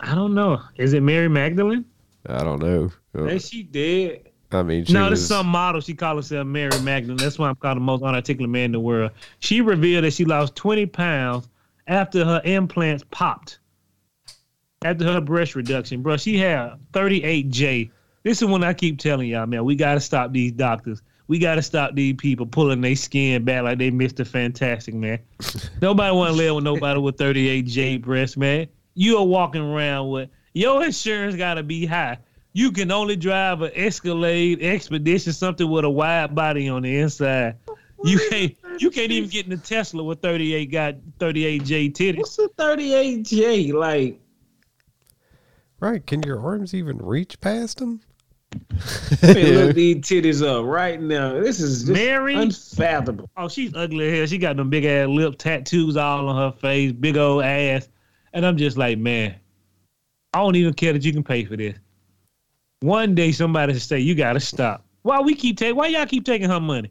I don't know. Is it Mary Magdalene? I don't know. Uh, And she dead. I mean, she no, this was, is some model. She called herself Mary Magdalene. That's why I'm called the most unarticulate man in the world. She revealed that she lost 20 pounds after her implants popped. After her breast reduction, bro, she had 38J. This is when I keep telling y'all, man, we got to stop these doctors. We got to stop these people pulling their skin back like they Mr. Fantastic, man. nobody want to live with nobody with 38J breasts, man. You are walking around with your insurance got to be high. You can only drive an Escalade Expedition, something with a wide body on the inside. You can't. You can't even get in the Tesla with 38 got 38J titties. What's a 38J? Like, right. Can your arms even reach past them? Let look these titties up right now. This is just Mary? unfathomable. Oh, she's ugly as hell. She got them big ass lip tattoos all on her face, big old ass. And I'm just like, man, I don't even care that you can pay for this. One day somebody should say, you gotta stop. Why we keep taking why y'all keep taking her money?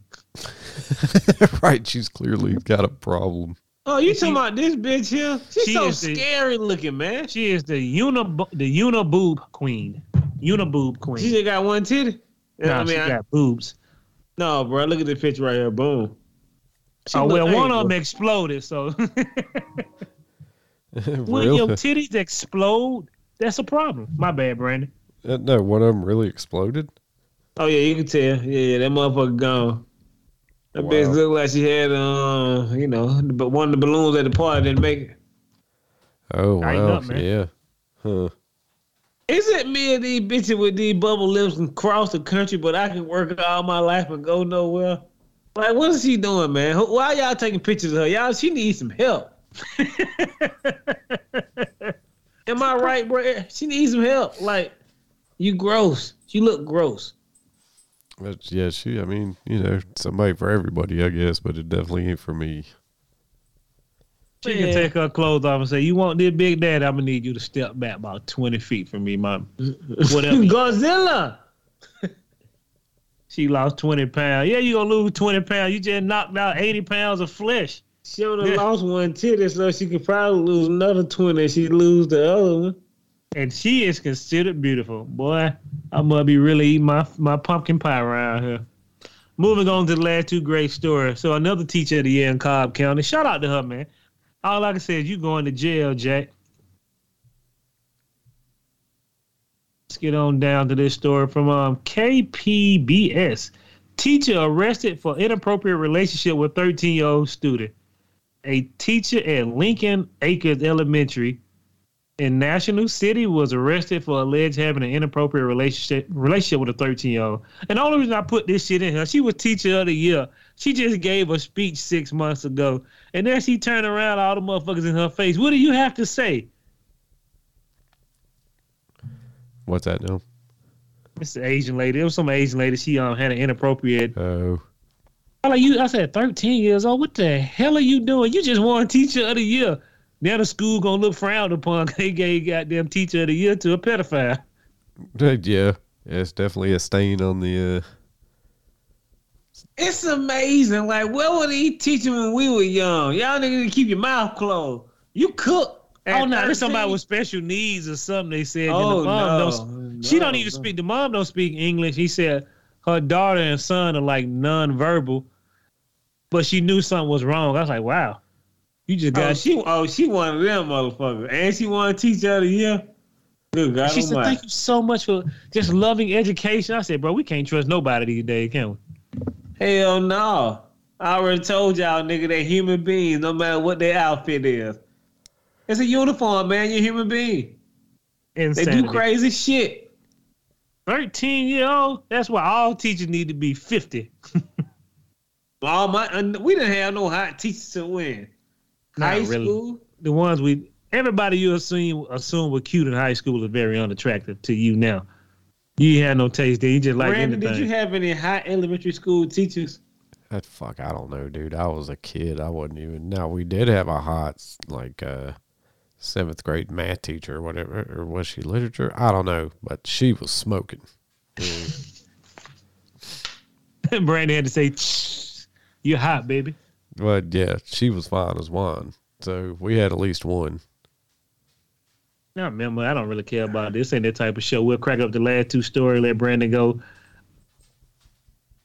right. She's clearly got a problem. Oh, you She- talking about this bitch here? She's She so is the- scary looking, man. She, She is the uni the uniboob queen. Uniboob queen. She just got one titty. Nah, I mean, she I- got boobs. no, bro. Look at the picture right here. Boom. She Oh well, hey, one of them exploded. So when your titties explode, that's a problem. My bad, Brandon. Uh, no, one of them really exploded. Oh yeah, you can tell. Yeah, yeah, that motherfucker gone. That Wow. bitch looked like she had, uh, you know, but one of the balloons at the party didn't make it. Oh wow, up, man. yeah. Huh. Is it me and these bitches with these bubble lips and cross the country, but I can work all my life and go nowhere? Like, what is she doing, man? Why y'all taking pictures of her? Y'all, she needs some help. Am I right, bro? Eh, she needs some help. Like, you gross. You look gross. But yeah, she. I mean, you know, somebody for everybody, I guess, but it definitely ain't for me. She can take her clothes off and say, "You want this big daddy? I'm gonna need you to step back about twenty feet from me, mom. Whatever." Godzilla. She lost 20 pounds. Yeah, you gonna lose 20 pounds. You just knocked out 80 pounds of flesh. She would have Yeah. lost one titty, so she could probably lose another twenty. She lose the other one. And she is considered beautiful. Boy, I must be really eating my, my pumpkin pie around here. Moving on to the last two great stories. So another teacher of the year in Cobb County. Shout out to her, man. All I can say is you going to jail, Jack. Let's get on down to this story from um, KPBS. Teacher arrested for inappropriate relationship with 13 year old student. A teacher at Lincoln Acres Elementary in National City was arrested for alleged having an inappropriate relationship relationship with a 13 year old. And the only reason I put this shit in here, she was teacher of the year. She just gave a speech six months ago, and then she turned around all the motherfuckers in her face. What do you have to say? What's that now? It's the Asian lady. It was some Asian lady. She um had an inappropriate. Oh, I like you. I said 13 years old. What the hell are you doing? You just won teacher of the year. Now the school gonna look frowned upon. They gave goddamn teacher of the year to a pedophile. yeah, yeah. It's definitely a stain on the. uh It's amazing. Like, what were they teaching when we were young? Y'all niggas need to keep your mouth closed. You cook. Oh no, there's somebody with special needs or something. They said. Oh, the mom no. don't, she don't even no. speak. The mom don't speak English. He said her daughter and son are like non-verbal, but she knew something was wrong. I was like, wow, you just Oh, she oh she of them motherfuckers, and she won teacher of the year. Good God she said. "Thank you so much for just loving education." I said, "Bro, we can't trust nobody these days, can we?" Hell no. I already told y'all, nigga, they human beings, no matter what their outfit is. It's a uniform, man. You're a human being. They do crazy shit. Thirteen year old. That's why all teachers need to be fifty. All my, uh, we didn't have no hot teachers to win. Not High really. school. the ones we everybody you assume assume were cute in high school is very unattractive to you now. You had no taste there. You just like Brandon, anything. did you have any hot elementary school teachers? That fuck, I don't know, dude. I was a kid. I wasn't even. Now we did have a hot like uh seventh grade math teacher or whatever, or was she literature? I don't know, but she was smoking. Brandon had to say, "Shh, "You're hot, baby." But yeah, she was fine as one. So we had at least one. I remember. I don't really care about this. Ain't that type of show. We'll crack up the last two story. Let Brandon go.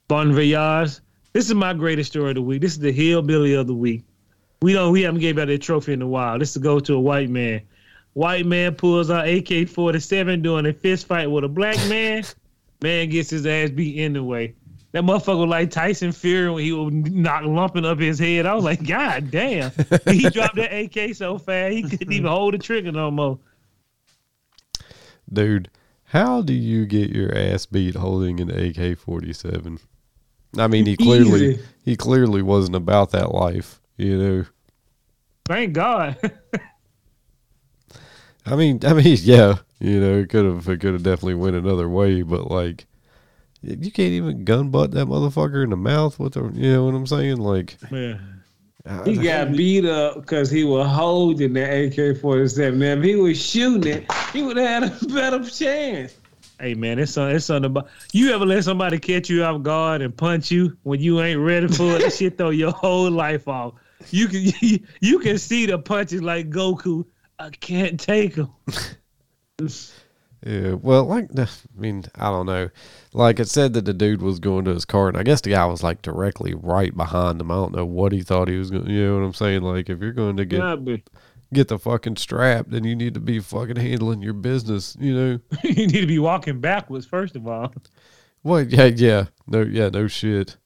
Bon voyage. This is my greatest story of the week. This is the hillbilly of the week. We don't. We haven't gave out that trophy in a while. This is go to a white man. White man pulls out AK forty seven doing a fist fight with a black man. man gets his ass beat anyway. That motherfucker was like Tyson Fury when he was knock lumping up his head. I was like, God damn. he dropped that AK so fast he couldn't even hold the trigger no more. Dude, how do you get your ass beat holding an AK forty seven? I mean, he clearly Easy. he clearly wasn't about that life, you know. Thank God. I mean, I mean, yeah, you know, it could have, it could have definitely went another way, but like, you can't even gun butt that motherfucker in the mouth with the, you know what I'm saying? Like, Yeah. He got beat up because he was holding the AK 47. Man, if he was shooting it, he would have had a better chance. Hey man, it's something, it's something about you ever let somebody catch you off guard and punch you when you ain't ready for it? That shit throw your whole life off. You can you, you can see the punches like Goku. I can't take them. yeah, well, like, I mean, I don't know. Like, it said that the dude was going to his car, and I guess the guy was like directly right behind him. I don't know what he thought he was going. You know what I'm saying? Like, if you're going to get get the fucking strap, then you need to be fucking handling your business. You know. you need to be walking backwards first of all. Well, yeah, yeah, no, yeah, no shit.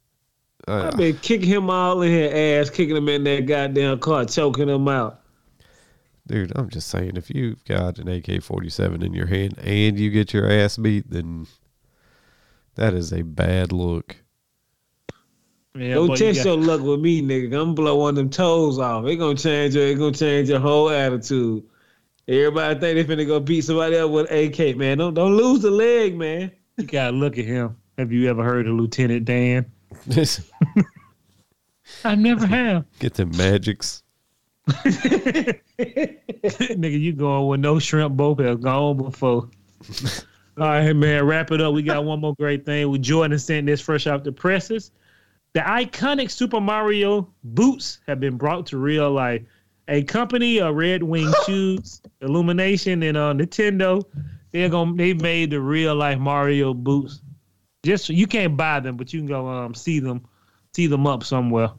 Uh, I've been kicking him all in his ass, kicking him in that goddamn car, choking him out. Dude, I'm just saying, if you've got an AK-47 in your hand and you get your ass beat, then that is a bad look. Yeah, Don't boy, you test got- your luck with me, nigga. I'm gonna blow one of them toes off. It gonna change your, it gonna change your whole attitude. Everybody think they finna go beat somebody up with AK, man. Don't don't lose the leg, man. you gotta look at him. Have you ever heard of Lieutenant Dan? I never have. Get the magics. Nigga, you going with no shrimp has gone before. All right, man. Wrap it up. We got one more great thing. We Jordan sent this fresh off the presses. The iconic Super Mario boots have been brought to real life. A company of Red Wing Shoes, Illumination, and uh, Nintendo, they're gonna they made the real life Mario boots. Just you can't buy them, but you can go um see them, see them up somewhere.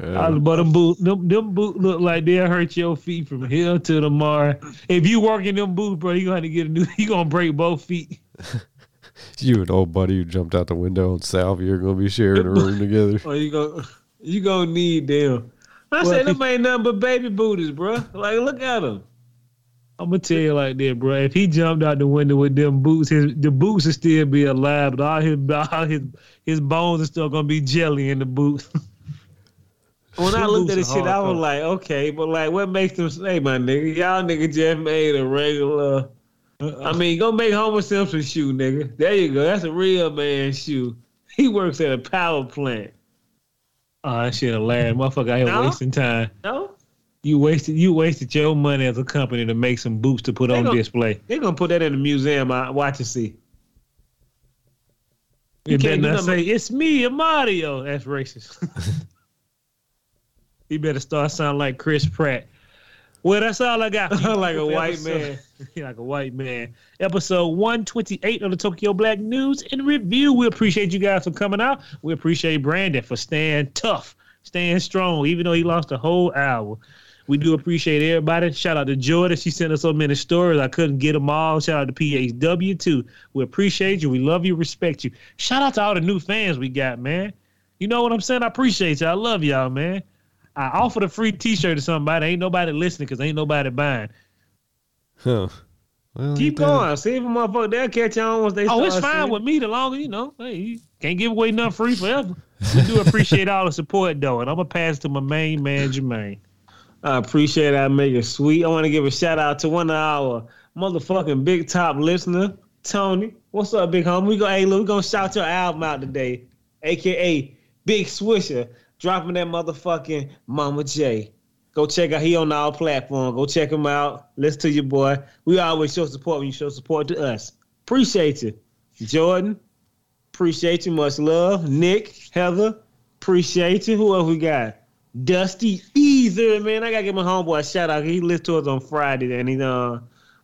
Yeah. But them boot, them, them boot look like they'll hurt your feet from here to tomorrow. If you work in them boots, bro, you gonna to get a new. You gonna break both feet. You and old buddy who jumped out the window on Salvia are gonna be sharing a room together. Or oh, you go, you gonna need them. I Well, said them ain't nothing but baby booties, bro. Like look at them. I'm gonna tell you like that, bro. If he jumped out the window with them boots, his the boots would still be alive, but all his all his his bones are still gonna be jelly in the boots. When I looked at this shit, I was like, okay, but like, what makes them say, my nigga? Y'all nigga just made a regular. I mean, go make Homer Simpson shoe, nigga. There you go. That's a real man shoe. He works at a power plant. oh, that shit hilarious, motherfucker! out here No. wasting time. No, You wasted you wasted your money as a company to make some boots to put They on gon- display. They're gonna put that in the museum. I watch and see. You better not say it's me, a Mario. That's racist. he better start sounding like Chris Pratt. Well, that's all I got. Like a white man. like a white man. Episode 128 of the Tokyo Black News and Review. We appreciate you guys for coming out. We appreciate Brandon for staying tough, staying strong, even though he lost a whole hour. We do appreciate everybody. Shout out to Jordan. She sent us so many stories. I couldn't get them all. Shout out to PHW too. We appreciate you. We love you. Respect you. Shout out to all the new fans we got, man. You know what I'm saying? I appreciate you. I love y'all, man. I offered a free T-shirt to somebody. Ain't nobody listening because ain't nobody buying. Huh. Well, Keep ain't that- going. See if a motherfucker they'll catch on once they. Oh, it's fine seeing. with me. The longer you know, hey, you can't give away nothing free forever. We do appreciate all the support though, and I'm gonna pass to my main man Jermaine. I appreciate that. Make it sweet. I want to give a shout out to one of our motherfucking big top listener, Tony. What's up, big homie? We go, hey, look, we gonna shout your album out today, aka Big Swisher, dropping that motherfucking Mama J. Go check out. He on our platform. Go check him out. Listen to your boy. We always show support when you show support to us. Appreciate you, Jordan. Appreciate you. Much love, Nick, Heather. Appreciate you. Who else we got? Dusty Easer, man. I gotta give my homeboy a shout out. He listened to us on Friday, and he uh,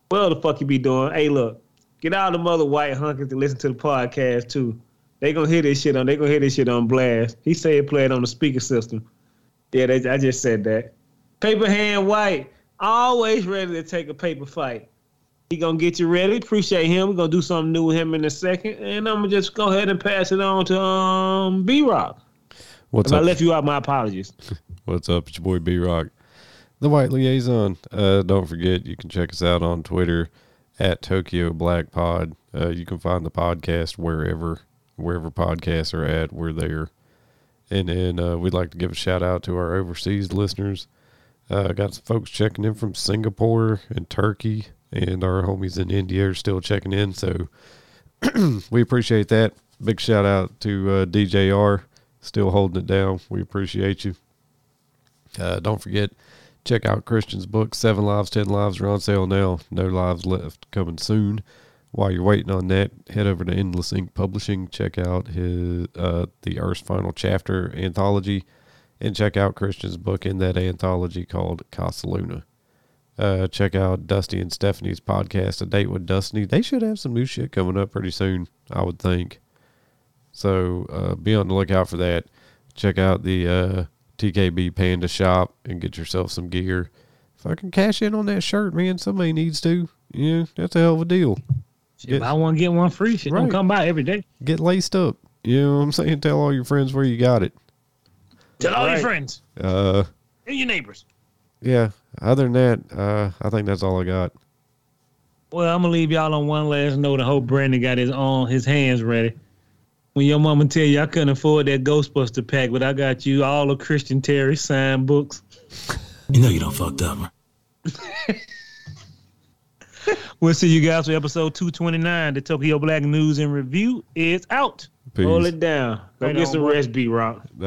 what the fuck he be doing? Hey, look, get all the mother white hunkers to listen to the podcast too. They gonna hear this shit on. They gonna hear this shit on blast. He said he played on the speaker system. Yeah, they, I just said that. Paper hand white, always ready to take a paper fight. He gonna get you ready. Appreciate him. We're gonna do something new with him in a second, and I'm gonna just go ahead and pass it on to um B Rock. What's If I up? left you out, my apologies. What's up? It's your boy B Rock, the White Liaison. Uh, don't forget, you can check us out on Twitter at Tokyo Black Pod. Uh, you can find the podcast wherever wherever podcasts are at. We're there. And then uh, we'd like to give a shout out to our overseas listeners. Uh, got some folks checking in from Singapore and Turkey, and our homies in India are still checking in. So we appreciate that. Big shout out to uh, DJR, still holding it down. We appreciate you. Uh, don't forget, check out Christian's book, Seven Lives, Ten Lives are on sale now. No lives left coming soon. While you're waiting on that, head over to Endless Ink Publishing. Check out his uh, the Earth's Final Chapter anthology, and check out Christian's book in that anthology called Casa Luna. Uh, check out Dusty and Stephanie's podcast, A Date with Dusty. They should have some new shit coming up pretty soon, I would think. So uh, be on the lookout for that. Check out the uh, TKB Panda shop and get yourself some gear. If I can cash in on that shirt, man, somebody needs to. Yeah, that's a hell of a deal. If I want to get one free, shit don't Right. come by every day. Get laced up. You know what I'm saying? Tell all your friends where you got it. Tell all Right. your friends Uh, and your neighbors. yeah. Other than that, uh, I think that's all I got. Well, I'm gonna leave y'all on one last note. I hope Brandon got his on his hands ready. When your mama tell you I couldn't afford that Ghostbuster pack, but I got you all of Christian Terry signed books. You know you don't fucked up. We'll see you guys for episode 229. The Tokyo Black News and Review is out. Peace. Hold it down. Go Right get some rest, B Rock. Uh,